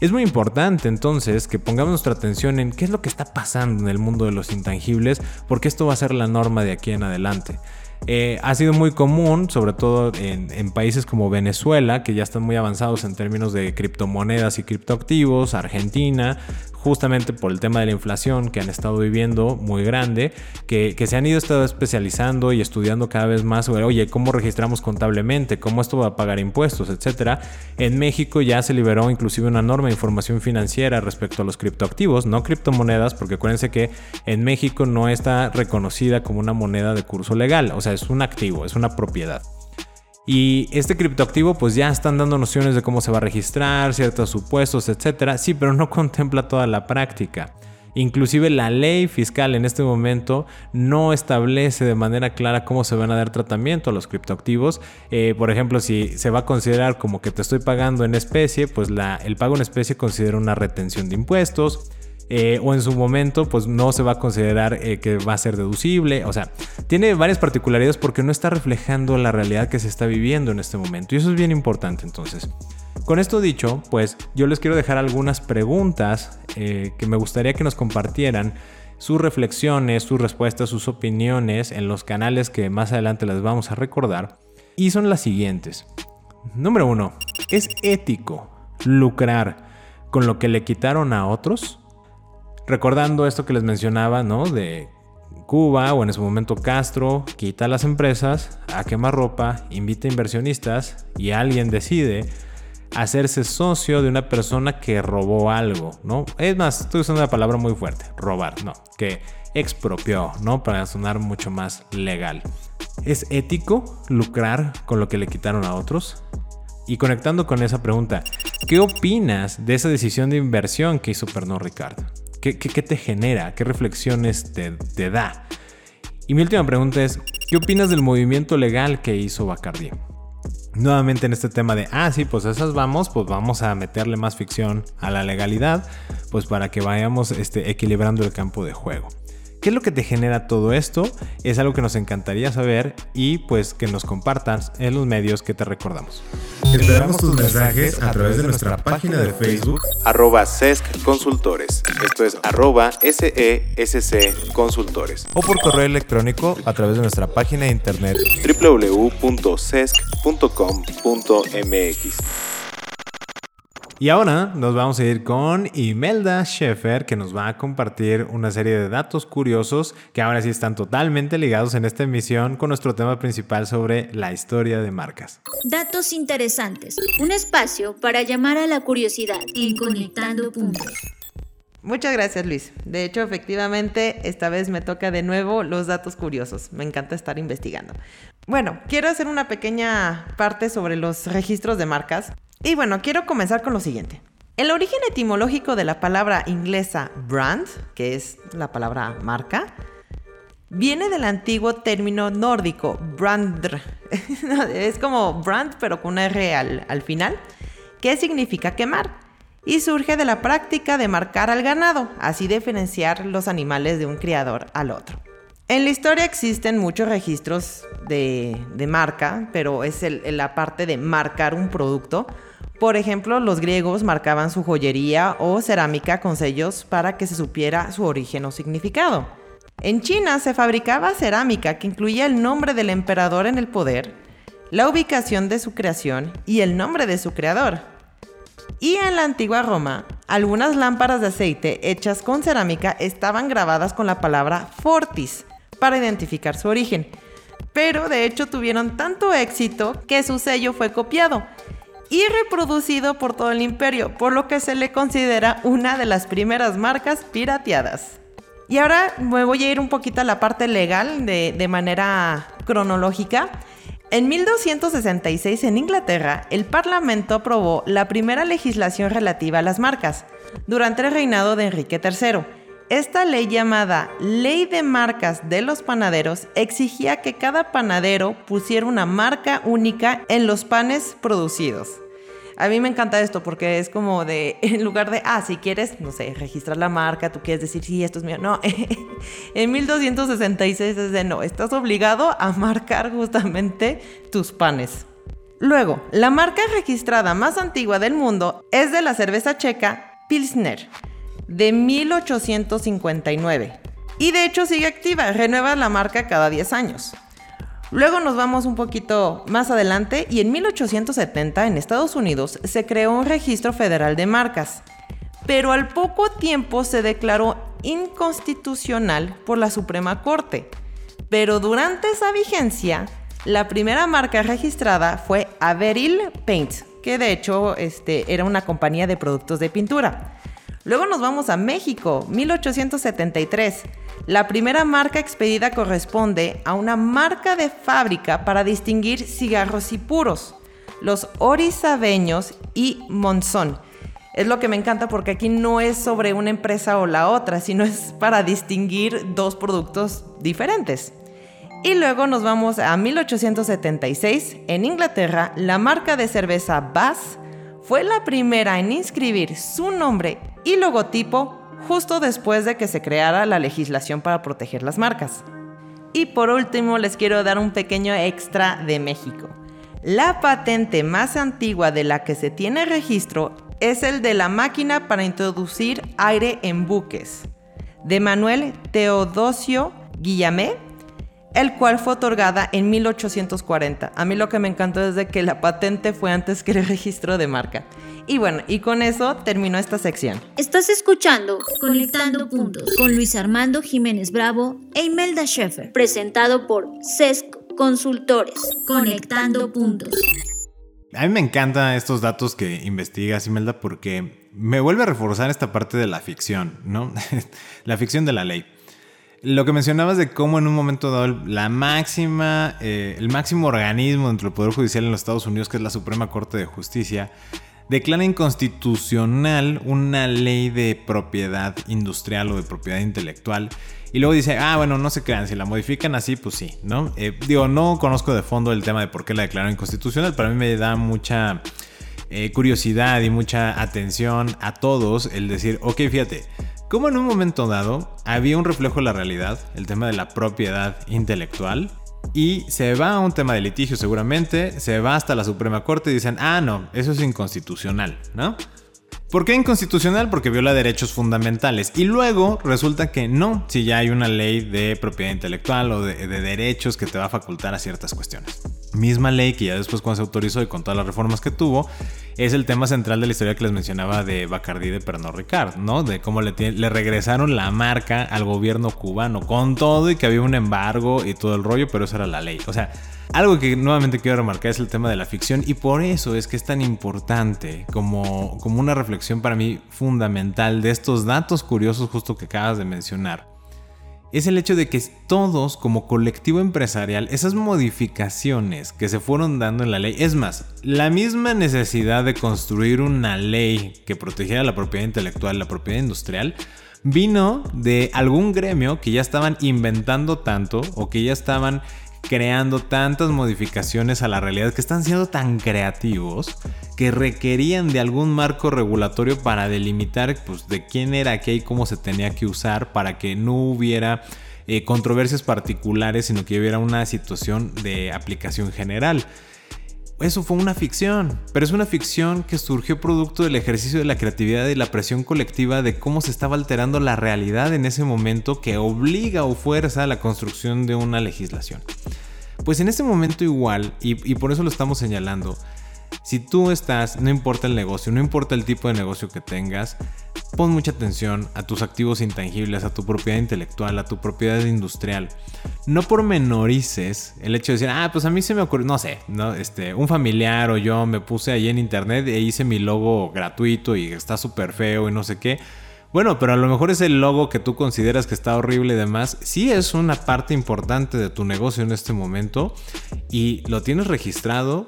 Es muy importante entonces que pongamos nuestra atención en qué es lo que está pasando en el mundo de los intangibles, porque esto va a ser la norma de aquí en adelante. Eh, ha sido muy común, sobre todo en, países como Venezuela, que ya están muy avanzados en términos de criptomonedas y criptoactivos, Argentina, justamente por el tema de la inflación que han estado viviendo muy grande, que, se han ido estado especializando y estudiando cada vez más sobre, oye, ¿cómo registramos contablemente? ¿Cómo esto va a pagar impuestos? Etcétera. En México ya se liberó inclusive una norma de información financiera respecto a los criptoactivos, no criptomonedas, porque acuérdense que en México no está reconocida como una moneda de curso legal, o sea, es un activo, es una propiedad. Y este criptoactivo pues ya están dando nociones de cómo se va a registrar, ciertos supuestos, etcétera. Sí, pero no contempla toda la práctica. Inclusive la ley fiscal en este momento no establece de manera clara cómo se van a dar tratamiento a los criptoactivos. Eh, por ejemplo, si se va a considerar como que te estoy pagando en especie, pues el pago en especie considera una retención de impuestos. Eh, o en su momento pues no se va a considerar eh, que va a ser deducible. O sea, tiene varias particularidades porque no está reflejando la realidad que se está viviendo en este momento. Y eso es bien importante entonces. Con esto dicho, pues yo les quiero dejar algunas preguntas eh, que me gustaría que nos compartieran sus reflexiones, sus respuestas, sus opiniones en los canales que más adelante les vamos a recordar. Y son las siguientes. Número uno, ¿es ético lucrar con lo que le quitaron a otros? Recordando esto que les mencionaba, ¿no? De Cuba o en ese momento Castro quita las empresas, a quemar ropa, invita inversionistas y alguien decide hacerse socio de una persona que robó algo, ¿no? Es más, estoy usando una palabra muy fuerte, robar, no, que expropió, ¿no? Para sonar mucho más legal. ¿Es ético lucrar con lo que le quitaron a otros? Y conectando con esa pregunta, ¿qué opinas de esa decisión de inversión que hizo Pernod Ricard? ¿Qué, te genera? ¿Qué reflexiones te, te, da? Y mi última pregunta es, ¿qué opinas del movimiento legal que hizo Bacardi? Nuevamente en este tema de, ah, sí, pues esas vamos, pues vamos a meterle más ficción a la legalidad, pues para que vayamos este, equilibrando el campo de juego. ¿Qué es lo que te genera todo esto? Es algo que nos encantaría saber y pues que nos compartas en los medios que te recordamos. Esperamos tus mensajes a través de nuestra página de Facebook arroba SESC Consultores. Esto es arroba SESC Consultores. O por correo electrónico a través de nuestra página de internet www.sesc.com.mx. Y ahora nos vamos a ir con Imelda Schaefer, que nos va a compartir una serie de datos curiosos que ahora sí están totalmente ligados en esta emisión con nuestro tema principal sobre la historia de marcas. Datos interesantes. Un espacio para llamar a la curiosidad en Conectando Puntos. Muchas gracias Luis. De hecho, efectivamente, esta vez me toca de nuevo los datos curiosos. Me encanta estar investigando. Bueno, quiero hacer una pequeña parte sobre los registros de marcas. Y bueno, quiero comenzar con lo siguiente. El origen etimológico de la palabra inglesa brand, que es la palabra marca, viene del antiguo término nórdico brandr. es como brand, pero con una R al, al final, que significa quemar. Y surge de la práctica de marcar al ganado, así diferenciar los animales de un criador al otro. En la historia existen muchos registros de, marca, pero es la parte de marcar un producto. Por ejemplo, los griegos marcaban su joyería o cerámica con sellos para que se supiera su origen o significado. En China se fabricaba cerámica que incluía el nombre del emperador en el poder, la ubicación de su creación y el nombre de su creador. Y en la antigua Roma, algunas lámparas de aceite hechas con cerámica estaban grabadas con la palabra fortis, para identificar su origen. Pero de hecho tuvieron tanto éxito que su sello fue copiado y reproducido por todo el imperio, por lo que se le considera una de las primeras marcas pirateadas. Y ahora me voy a ir un poquito a la parte legal de, manera cronológica. En 1266 en Inglaterra, el Parlamento aprobó la primera legislación relativa a las marcas, durante el reinado de Enrique III esta ley llamada Ley de Marcas de los Panaderos exigía que cada panadero pusiera una marca única en los panes producidos. A mí me encanta esto porque es como de, en lugar de, ah, si quieres, no sé, registrar la marca, tú quieres decir, sí, esto es mío. No, en 1266 es de, no, estás obligado a marcar justamente tus panes. Luego, la marca registrada más antigua del mundo es de la cerveza checa Pilsner, de 1859. Y de hecho sigue activa, renueva la marca cada 10 años. Luego nos vamos un poquito más adelante y en 1870 en Estados Unidos se creó un registro federal de marcas, pero al poco tiempo se declaró inconstitucional por la Suprema Corte. Pero durante esa vigencia, la primera marca registrada fue Averil Paints, que de hecho este, era una compañía de productos de pintura. Luego nos vamos a México, 1873. La primera marca expedida corresponde a una marca de fábrica para distinguir cigarros y puros, los orizabeños y Monzón. Es lo que me encanta porque aquí no es sobre una empresa o la otra, sino es para distinguir dos productos diferentes. Y luego nos vamos a 1876. En Inglaterra, la marca de cerveza Bass fue la primera en inscribir su nombre y logotipo justo después de que se creara la legislación para proteger las marcas. Y por último les quiero dar un pequeño extra de México. La patente más antigua de la que se tiene registro es el de la máquina para introducir aire en buques, de Manuel Teodosio Guillamé, el cual fue otorgada en 1840. A mí lo que me encantó es de que la patente fue antes que el registro de marca. Y bueno, y con eso terminó esta sección. Estás escuchando Conectando Puntos con Luis Armando Jiménez Bravo e Imelda Schaefer, presentado por CESC Consultores. Conectando Puntos. A mí me encantan estos datos que investigas, Imelda, porque me vuelve a reforzar esta parte de la ficción, ¿no? la ficción de la ley. Lo que mencionabas de cómo en un momento dado la máxima, eh, el máximo organismo dentro del Poder Judicial en los Estados Unidos, que es la Suprema Corte de Justicia, declara inconstitucional una ley de propiedad industrial o de propiedad intelectual. Y luego dice, ah, bueno, no se crean, si la modifican así, pues sí, ¿no? Eh, digo, no conozco de fondo el tema de por qué la declararon inconstitucional, pero a mí me da mucha eh, curiosidad y mucha atención a todos el decir, ok, fíjate, como en un momento dado había un reflejo de la realidad, el tema de la propiedad intelectual, y se va a un tema de litigio seguramente, se va hasta la Suprema Corte y dicen, ah, no, eso es inconstitucional, ¿no? ¿Por qué inconstitucional? Porque viola derechos fundamentales. Y luego resulta que no, si ya hay una ley de propiedad intelectual o de, derechos que te va a facultar a ciertas cuestiones. Misma ley que ya después cuando se autorizó y con todas las reformas que tuvo, es el tema central de la historia que les mencionaba de Bacardi de Pernod Ricard, ¿no? De cómo le, regresaron la marca al gobierno cubano con todo y que había un embargo y todo el rollo, pero esa era la ley. O sea, algo que nuevamente quiero remarcar es el tema de la ficción y por eso es que es tan importante como, como una reflexión para mí fundamental de estos datos curiosos justo que acabas de mencionar. Es el hecho de que todos como colectivo empresarial, esas modificaciones que se fueron dando en la ley, es más, la misma necesidad de construir una ley que protegiera la propiedad intelectual, la propiedad industrial, vino de algún gremio que ya estaban inventando tanto o que ya estaban creando tantas modificaciones a la realidad que están siendo tan creativos que requerían de algún marco regulatorio para delimitar pues, de quién era qué y cómo se tenía que usar para que no hubiera eh, controversias particulares, sino que hubiera una situación de aplicación general. Eso fue una ficción, pero es una ficción que surgió producto del ejercicio de la creatividad y la presión colectiva de cómo se estaba alterando la realidad en ese momento que obliga o fuerza la construcción de una legislación. Pues en ese momento igual, y, y por eso lo estamos señalando, si tú estás, no importa el negocio, no importa el tipo de negocio que tengas, pon mucha atención a tus activos intangibles, a tu propiedad intelectual, a tu propiedad industrial. No pormenorices el hecho de decir, ah, pues a mí se me ocurrió, no sé, ¿no? Este, un familiar o yo me puse ahí en internet e hice mi logo gratuito y está súper feo y no sé qué. Bueno, pero a lo mejor ese logo que tú consideras que está horrible y demás, sí es una parte importante de tu negocio en este momento y lo tienes registrado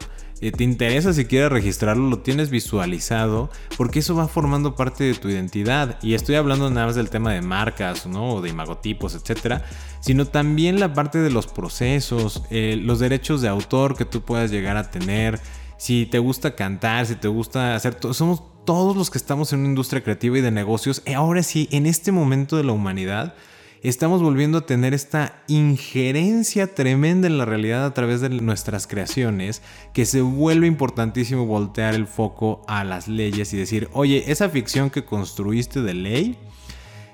te interesa si quieres registrarlo, lo tienes visualizado, porque eso va formando parte de tu identidad. Y estoy hablando nada más del tema de marcas, ¿no? O de imagotipos, etcétera, sino también la parte de los procesos, eh, los derechos de autor que tú puedas llegar a tener. Si te gusta cantar, si te gusta hacer todo, somos todos los que estamos en una industria creativa y de negocios. Ahora sí, en este momento de la humanidad, estamos volviendo a tener esta injerencia tremenda en la realidad a través de nuestras creaciones, que se vuelve importantísimo voltear el foco a las leyes y decir, oye, esa ficción que construiste de ley,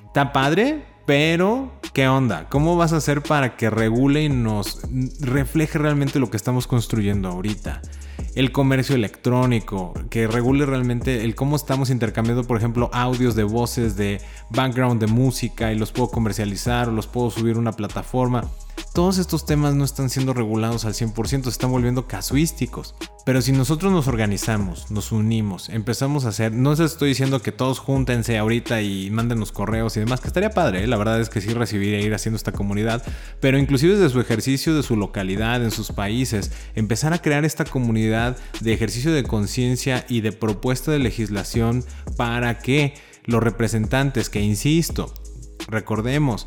está padre, pero, ¿qué onda? ¿Cómo vas a hacer para que regule y nos refleje realmente lo que estamos construyendo ahorita? El comercio electrónico, que regule realmente el cómo estamos intercambiando, por ejemplo, audios de voces de background de música y los puedo comercializar o los puedo subir a una plataforma. Todos estos temas no están siendo regulados al 100%, se están volviendo casuísticos. Pero si nosotros nos organizamos, nos unimos, empezamos a hacer, no les estoy diciendo que todos júntense ahorita y mándenos correos y demás, que estaría padre, ¿eh? la verdad es que sí recibiría ir haciendo esta comunidad, pero inclusive desde su ejercicio, de su localidad, en sus países, empezar a crear esta comunidad de ejercicio de conciencia y de propuesta de legislación para que los representantes, que insisto, recordemos,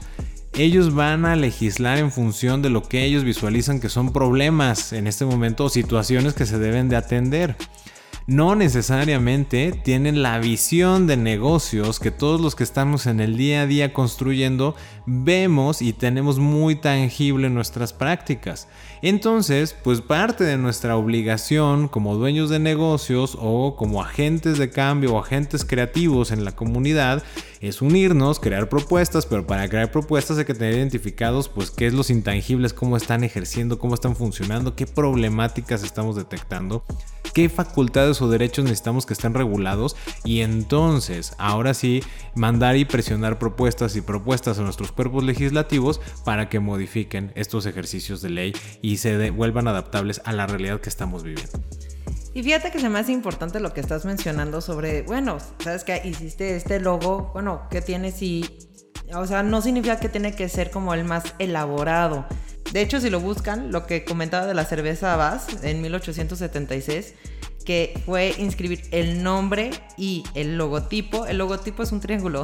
ellos van a legislar en función de lo que ellos visualizan que son problemas en este momento o situaciones que se deben de atender. No necesariamente tienen la visión de negocios que todos los que estamos en el día a día construyendo vemos y tenemos muy tangible en nuestras prácticas. Entonces, pues parte de nuestra obligación como dueños de negocios o como agentes de cambio o agentes creativos en la comunidad es unirnos, crear propuestas, pero para crear propuestas hay que tener identificados pues qué es los intangibles, cómo están ejerciendo, cómo están funcionando, qué problemáticas estamos detectando, qué facultades o derechos necesitamos que estén regulados y entonces ahora sí mandar y presionar propuestas y propuestas a nuestros cuerpos legislativos para que modifiquen estos ejercicios de ley y se vuelvan adaptables a la realidad que estamos viviendo. Y fíjate que se me hace importante lo que estás mencionando sobre, bueno, sabes que hiciste este logo, bueno, que tiene si, o sea, no significa que tiene que ser como el más elaborado. De hecho, si lo buscan, lo que comentaba de la cerveza Bass en 1876, que fue inscribir el nombre y el logotipo. El logotipo es un triángulo.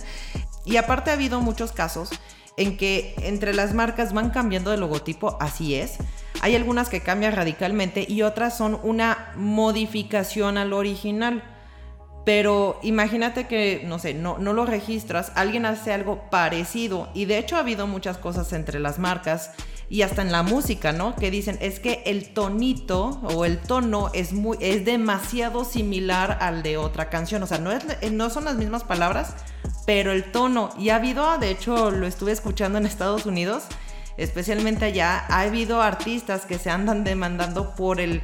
y aparte ha habido muchos casos en que entre las marcas van cambiando de logotipo, así es. Hay algunas que cambian radicalmente y otras son una modificación al original. Pero imagínate que, no sé, no, no lo registras, alguien hace algo parecido y de hecho ha habido muchas cosas entre las marcas y hasta en la música, ¿no? Que dicen, es que el tonito o el tono es, muy, es demasiado similar al de otra canción, o sea, no, es, no son las mismas palabras, pero el tono, y ha habido, de hecho lo estuve escuchando en Estados Unidos, especialmente allá, ha habido artistas que se andan demandando por el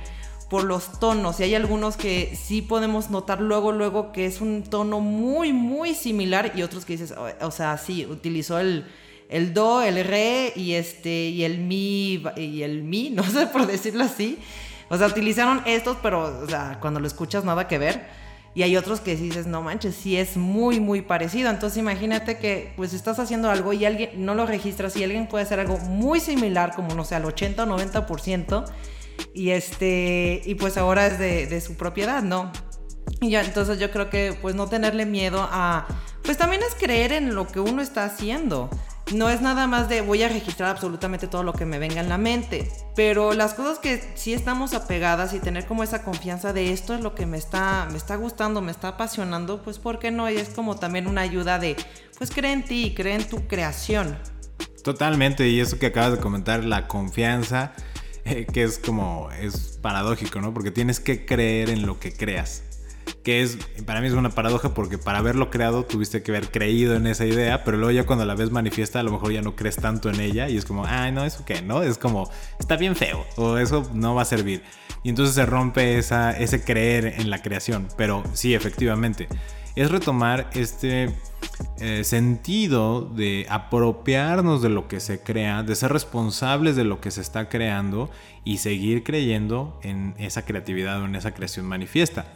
por los tonos y hay algunos que sí podemos notar luego luego que es un tono muy muy similar y otros que dices o, sea sí utilizó el, el do el re y este y el mi y el mi no sé por decirlo así o sea utilizaron estos pero o sea cuando lo escuchas nada que ver y hay otros que dices, no manches, sí es muy, muy parecido. Entonces imagínate que pues estás haciendo algo y alguien no lo registras y alguien puede hacer algo muy similar, como no sé, al 80 o 90%, y este, y pues ahora es de, de su propiedad, ¿no? Y ya, entonces yo creo que pues no tenerle miedo a, pues también es creer en lo que uno está haciendo no es nada más de voy a registrar absolutamente todo lo que me venga en la mente, pero las cosas que sí estamos apegadas y tener como esa confianza de esto es lo que me está, me está gustando, me está apasionando, pues ¿por qué no? Y es como también una ayuda de, pues cree en ti, cree en tu creación. Totalmente, y eso que acabas de comentar, la confianza, eh, que es como, es paradójico, ¿no? Porque tienes que creer en lo que creas que es, para mí es una paradoja porque para haberlo creado tuviste que haber creído en esa idea, pero luego ya cuando la ves manifiesta a lo mejor ya no crees tanto en ella y es como, ay, no, eso qué, ¿no? Es como, está bien feo o eso no va a servir. Y entonces se rompe esa, ese creer en la creación, pero sí, efectivamente, es retomar este eh, sentido de apropiarnos de lo que se crea, de ser responsables de lo que se está creando y seguir creyendo en esa creatividad o en esa creación manifiesta.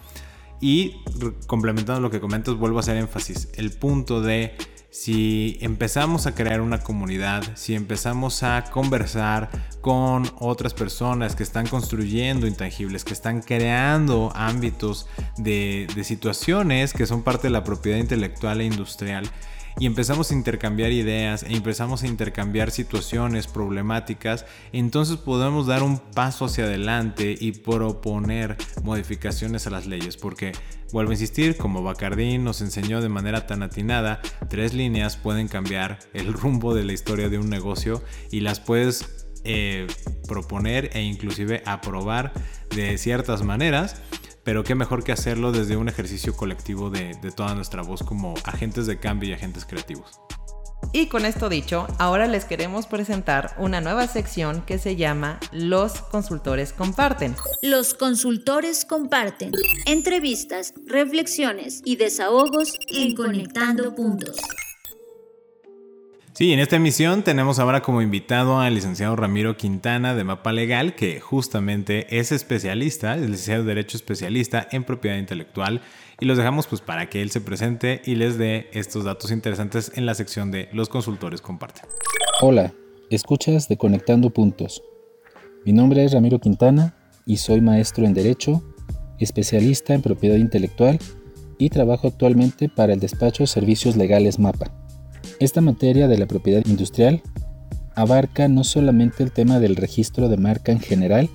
Y complementando lo que comentas, vuelvo a hacer énfasis. El punto de si empezamos a crear una comunidad, si empezamos a conversar con otras personas que están construyendo intangibles, que están creando ámbitos de, de situaciones que son parte de la propiedad intelectual e industrial, y empezamos a intercambiar ideas e empezamos a intercambiar situaciones problemáticas, entonces podemos dar un paso hacia adelante y proponer modificaciones a las leyes, porque vuelvo a insistir, como Bacardín nos enseñó de manera tan atinada, tres líneas pueden cambiar el rumbo de la historia de un negocio y las puedes eh, proponer e inclusive aprobar de ciertas maneras pero qué mejor que hacerlo desde un ejercicio colectivo de, toda nuestra voz como agentes de cambio y agentes creativos. Y con esto dicho, ahora les queremos presentar una nueva sección que se llama Los consultores comparten. Los consultores comparten entrevistas, reflexiones y desahogos en Conectando Puntos. Sí, en esta emisión tenemos ahora como invitado al licenciado Ramiro Quintana de Mapa Legal, que justamente es especialista, es licenciado de Derecho especialista en propiedad intelectual, y los dejamos pues para que él se presente y les dé estos datos interesantes en la sección de Los consultores comparten. Hola, escuchas de Conectando Puntos. Mi nombre es Ramiro Quintana y soy maestro en Derecho, especialista en propiedad intelectual y trabajo actualmente para el despacho de servicios legales MAPA. Esta materia de la propiedad industrial abarca no solamente el tema del registro de marca en general,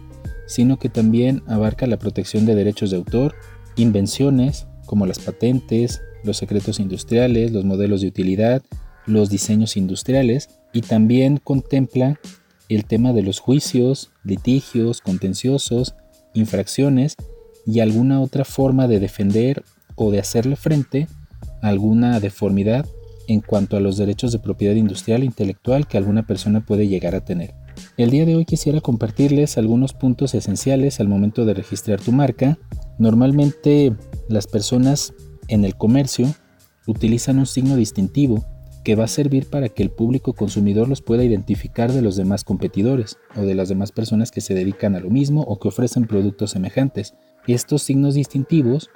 sino que también abarca la protección de derechos de autor, invenciones como las patentes, los secretos industriales, los modelos de utilidad, los diseños industriales y también contempla el tema de los juicios, litigios, contenciosos, infracciones y alguna otra forma de defender o de hacerle frente a alguna deformidad en cuanto a los derechos de propiedad industrial e intelectual que alguna persona puede llegar a tener. El día de hoy quisiera compartirles algunos puntos esenciales al momento de registrar tu marca. Normalmente las personas en el comercio utilizan un signo distintivo que va a servir para que el público consumidor los pueda identificar de los demás competidores o de las demás personas que se dedican a lo mismo o que ofrecen productos semejantes. Estos signos distintivos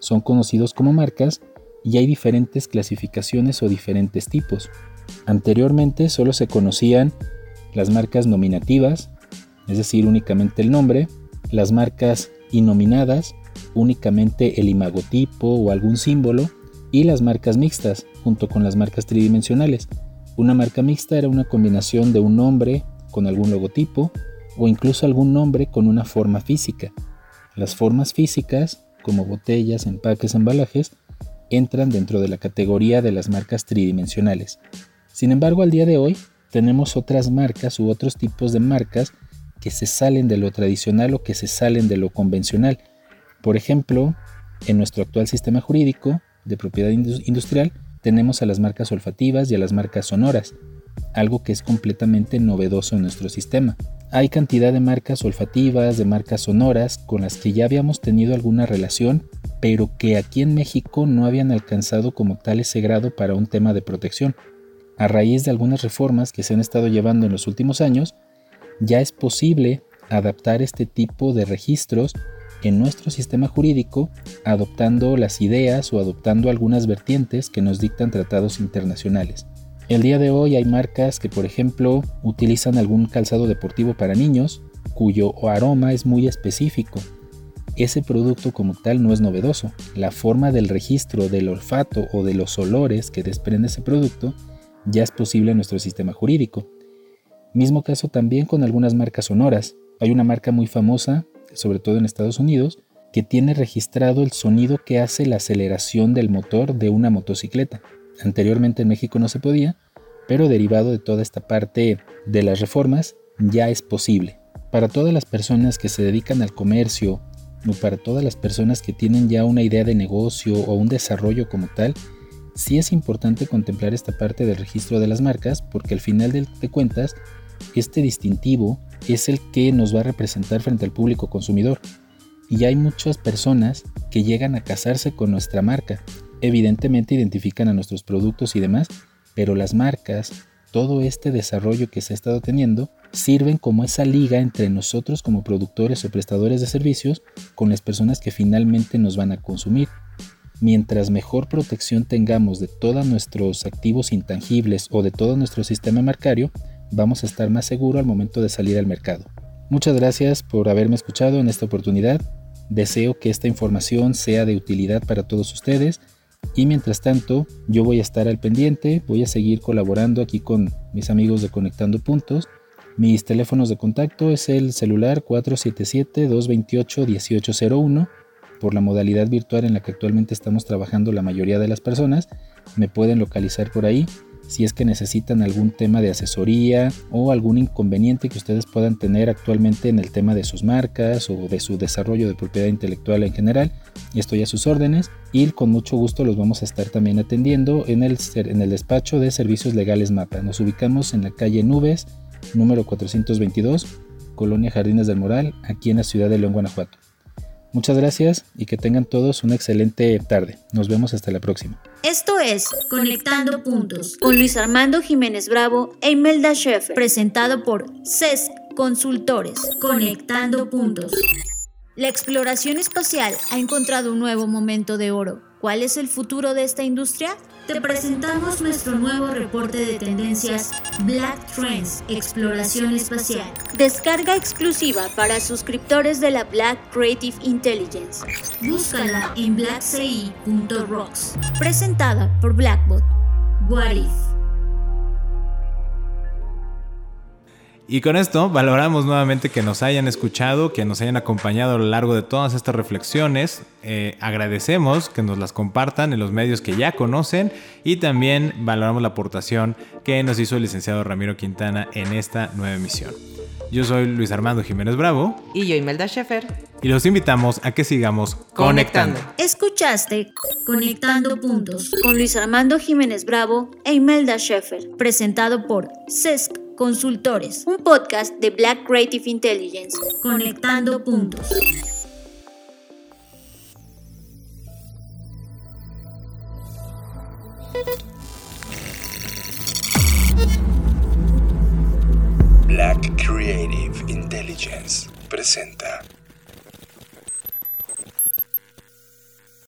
son conocidos como marcas y hay diferentes clasificaciones o diferentes tipos. Anteriormente solo se conocían las marcas nominativas, es decir, únicamente el nombre, las marcas inominadas, únicamente el imagotipo o algún símbolo, y las marcas mixtas, junto con las marcas tridimensionales. Una marca mixta era una combinación de un nombre con algún logotipo o incluso algún nombre con una forma física. Las formas físicas, como botellas, empaques, embalajes, entran dentro de la categoría de las marcas tridimensionales. Sin embargo, al día de hoy tenemos otras marcas u otros tipos de marcas que se salen de lo tradicional o que se salen de lo convencional. Por ejemplo, en nuestro actual sistema jurídico de propiedad industrial tenemos a las marcas olfativas y a las marcas sonoras, algo que es completamente novedoso en nuestro sistema. Hay cantidad de marcas olfativas, de marcas sonoras, con las que ya habíamos tenido alguna relación, pero que aquí en México no habían alcanzado como tal ese grado para un tema de protección. A raíz de algunas reformas que se han estado llevando en los últimos años, ya es posible adaptar este tipo de registros en nuestro sistema jurídico adoptando las ideas o adoptando algunas vertientes que nos dictan tratados internacionales. El día de hoy hay marcas que, por ejemplo, utilizan algún calzado deportivo para niños cuyo aroma es muy específico. Ese producto como tal no es novedoso. La forma del registro del olfato o de los olores que desprende ese producto ya es posible en nuestro sistema jurídico. Mismo caso también con algunas marcas sonoras. Hay una marca muy famosa, sobre todo en Estados Unidos, que tiene registrado el sonido que hace la aceleración del motor de una motocicleta. Anteriormente en México no se podía, pero derivado de toda esta parte de las reformas ya es posible. Para todas las personas que se dedican al comercio o para todas las personas que tienen ya una idea de negocio o un desarrollo como tal, sí es importante contemplar esta parte del registro de las marcas porque al final de cuentas este distintivo es el que nos va a representar frente al público consumidor. Y hay muchas personas que llegan a casarse con nuestra marca evidentemente identifican a nuestros productos y demás, pero las marcas, todo este desarrollo que se ha estado teniendo, sirven como esa liga entre nosotros como productores o prestadores de servicios con las personas que finalmente nos van a consumir. Mientras mejor protección tengamos de todos nuestros activos intangibles o de todo nuestro sistema marcario, vamos a estar más seguros al momento de salir al mercado. Muchas gracias por haberme escuchado en esta oportunidad. Deseo que esta información sea de utilidad para todos ustedes Y mientras tanto, yo voy a estar al pendiente, voy a seguir colaborando aquí con mis amigos de Conectando Puntos. Mis teléfonos de contacto es el celular 477-228-1801 por la modalidad virtual en la que actualmente estamos trabajando la mayoría de las personas. Me pueden localizar por ahí si es que necesitan algún tema de asesoría o algún inconveniente que ustedes puedan tener actualmente en el tema de sus marcas o de su desarrollo de propiedad intelectual en general. Estoy a sus órdenes y con mucho gusto los vamos a estar también atendiendo en el, en el despacho de servicios legales MAPA. Nos ubicamos en la calle Nubes, número 422, Colonia Jardines del Moral, aquí en la ciudad de León, Guanajuato. Muchas gracias y que tengan todos una excelente tarde. Nos vemos hasta la próxima. Esto es Conectando Puntos con Luis Armando Jiménez Bravo e Imelda Schaeffer, presentado por CESC Consultores. Conectando Puntos. La exploración espacial ha encontrado un nuevo momento de oro. ¿Cuál es el futuro de esta industria? Te presentamos nuestro nuevo reporte de tendencias Black Trends Exploración Espacial. Descarga exclusiva para suscriptores de la Black Creative Intelligence. Búscala en blackci.rocks. Presentada por Blackbot. What if? Y con esto valoramos nuevamente que nos hayan escuchado, que nos hayan acompañado a lo largo de todas estas reflexiones. Eh, agradecemos que nos las compartan en los medios que ya conocen y también valoramos la aportación que nos hizo el licenciado Ramiro Quintana en esta nueva emisión. Yo soy Luis Armando Jiménez Bravo. Y yo Imelda Schaefer. Y los invitamos a que sigamos conectando. Escuchaste Conectando Puntos con Luis Armando Jiménez Bravo e Imelda Schaefer, presentado por CESC Consultores, un podcast de Black Creative Intelligence. Conectando puntos. Black Creative Intelligence presenta